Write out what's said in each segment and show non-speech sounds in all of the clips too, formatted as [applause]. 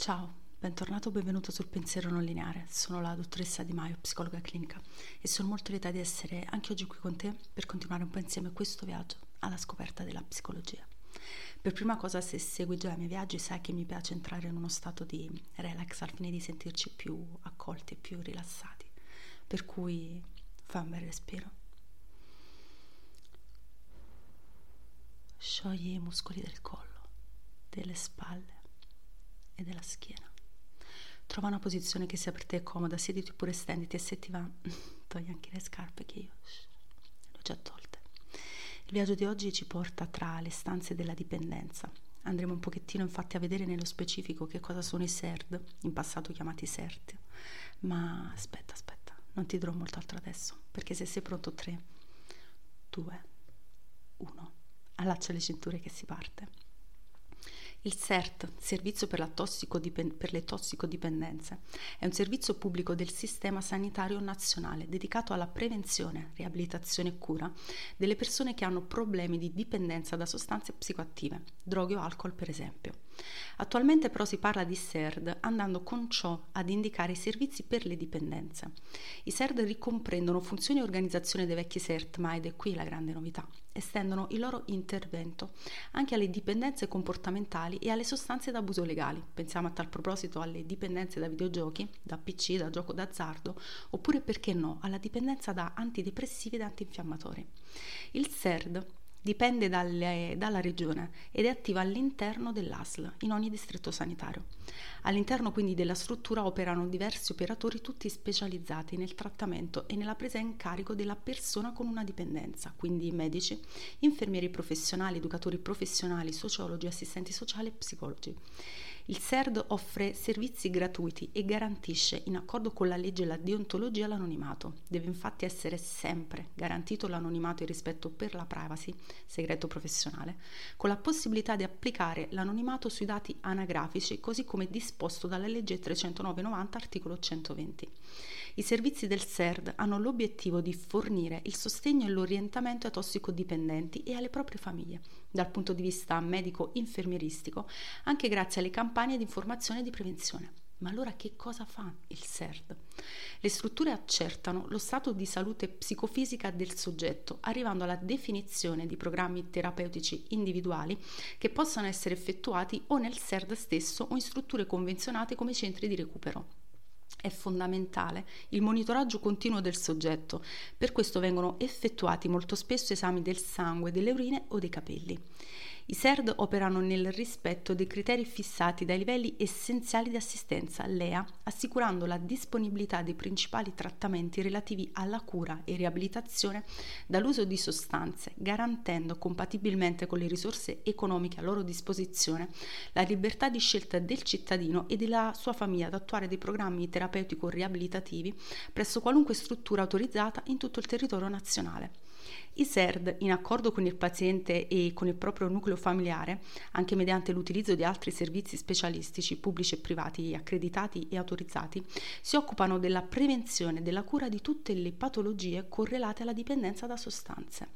Ciao, bentornato o benvenuto sul pensiero non lineare. Sono la dottoressa Di Maio, psicologa clinica, e sono molto lieta di essere anche oggi qui con te per continuare un po' insieme questo viaggio alla scoperta della psicologia. Per prima cosa, se segui già i miei viaggi, sai che mi piace entrare in uno stato di relax al fine di sentirci più accolti e più rilassati. Per cui fa un bel respiro. Sciogli i muscoli del collo, delle spalle e della schiena. Trova una posizione che sia per te comoda, siediti oppure stenditi e se ti va, [laughs] togli anche le scarpe che io [laughs] le ho già tolte. Il viaggio di oggi ci porta tra le stanze della dipendenza. Andremo un pochettino infatti a vedere nello specifico che cosa sono i SERD, in passato chiamati SERT. Ma aspetta, aspetta, non ti dirò molto altro adesso, perché se sei pronto 3, 2, 1, allaccia le cinture che si parte. Il CERT, Servizio per, tossicodipend- per, le tossicodipendenze, è un servizio pubblico del Sistema Sanitario Nazionale dedicato alla prevenzione, riabilitazione e cura delle persone che hanno problemi di dipendenza da sostanze psicoattive, droghe o alcol per esempio. Attualmente però si parla di SERD andando con ciò ad indicare i servizi per le dipendenze. I SERD ricomprendono funzioni e organizzazione dei vecchi SERT, ma ed è qui la grande novità, estendono il loro intervento anche alle dipendenze comportamentali e alle sostanze d'abuso legali. Pensiamo a tal proposito alle dipendenze da videogiochi, da PC, da gioco d'azzardo, oppure perché no, alla dipendenza da antidepressivi ed antinfiammatori. Il SERD dipende dalle, dalla regione ed è attiva all'interno dell'ASL, in ogni distretto sanitario. All'interno quindi della struttura operano diversi operatori tutti specializzati nel trattamento e nella presa in carico della persona con una dipendenza, quindi medici, infermieri professionali, educatori professionali, sociologi, assistenti sociali e psicologi. Il SERD offre servizi gratuiti e garantisce, in accordo con la legge e la deontologia, l'anonimato. Deve infatti essere sempre garantito l'anonimato e il rispetto per la privacy, segreto professionale, con la possibilità di applicare l'anonimato sui dati anagrafici, così come disposto dalla legge 309-90, articolo 120. I servizi del SERD hanno l'obiettivo di fornire il sostegno e l'orientamento ai tossicodipendenti e alle proprie famiglie, dal punto di vista medico-infermieristico, anche grazie alle campagne di informazione e di prevenzione. Ma allora che cosa fa il SERD? Le strutture accertano lo stato di salute psicofisica del soggetto, arrivando alla definizione di programmi terapeutici individuali che possano essere effettuati o nel SERD stesso o in strutture convenzionate come centri di recupero. È fondamentale il monitoraggio continuo del soggetto, per questo vengono effettuati molto spesso esami del sangue, delle urine o dei capelli. I SERD operano nel rispetto dei criteri fissati dai livelli essenziali di assistenza LEA, assicurando la disponibilità dei principali trattamenti relativi alla cura e riabilitazione dall'uso di sostanze, garantendo compatibilmente con le risorse economiche a loro disposizione la libertà di scelta del cittadino e della sua famiglia ad attuare dei programmi terapeutico-riabilitativi presso qualunque struttura autorizzata in tutto il territorio nazionale. I SERD, in accordo con il paziente e con il proprio nucleo familiare, anche mediante l'utilizzo di altri servizi specialistici pubblici e privati accreditati e autorizzati, si occupano della prevenzione e della cura di tutte le patologie correlate alla dipendenza da sostanze.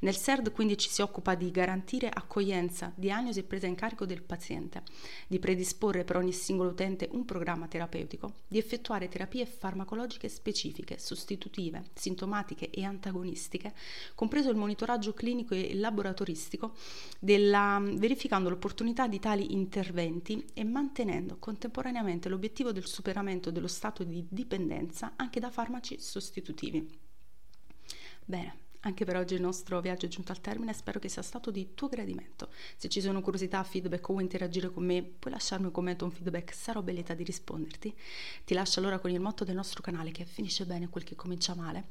Nel SERD quindi ci si occupa di garantire accoglienza, diagnosi e presa in carico del paziente, di predisporre per ogni singolo utente un programma terapeutico, di effettuare terapie farmacologiche specifiche, sostitutive, sintomatiche e antagonistiche, compreso il monitoraggio clinico e laboratoristico, della, verificando l'opportunità di tali interventi e mantenendo contemporaneamente l'obiettivo del superamento dello stato di dipendenza anche da farmaci sostitutivi. Bene, anche per oggi il nostro viaggio è giunto al termine, spero che sia stato di tuo gradimento. Se ci sono curiosità, feedback o vuoi interagire con me, puoi lasciarmi un commento o un feedback, sarò bellita di risponderti. Ti lascio allora con il motto del nostro canale che finisce bene quel che comincia male.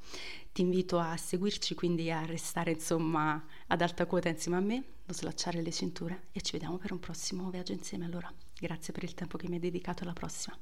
Ti invito a seguirci, quindi a restare insomma ad alta quota insieme a me, non slacciare le cinture e ci vediamo per un prossimo viaggio insieme allora. Grazie per il tempo che mi hai dedicato, alla prossima.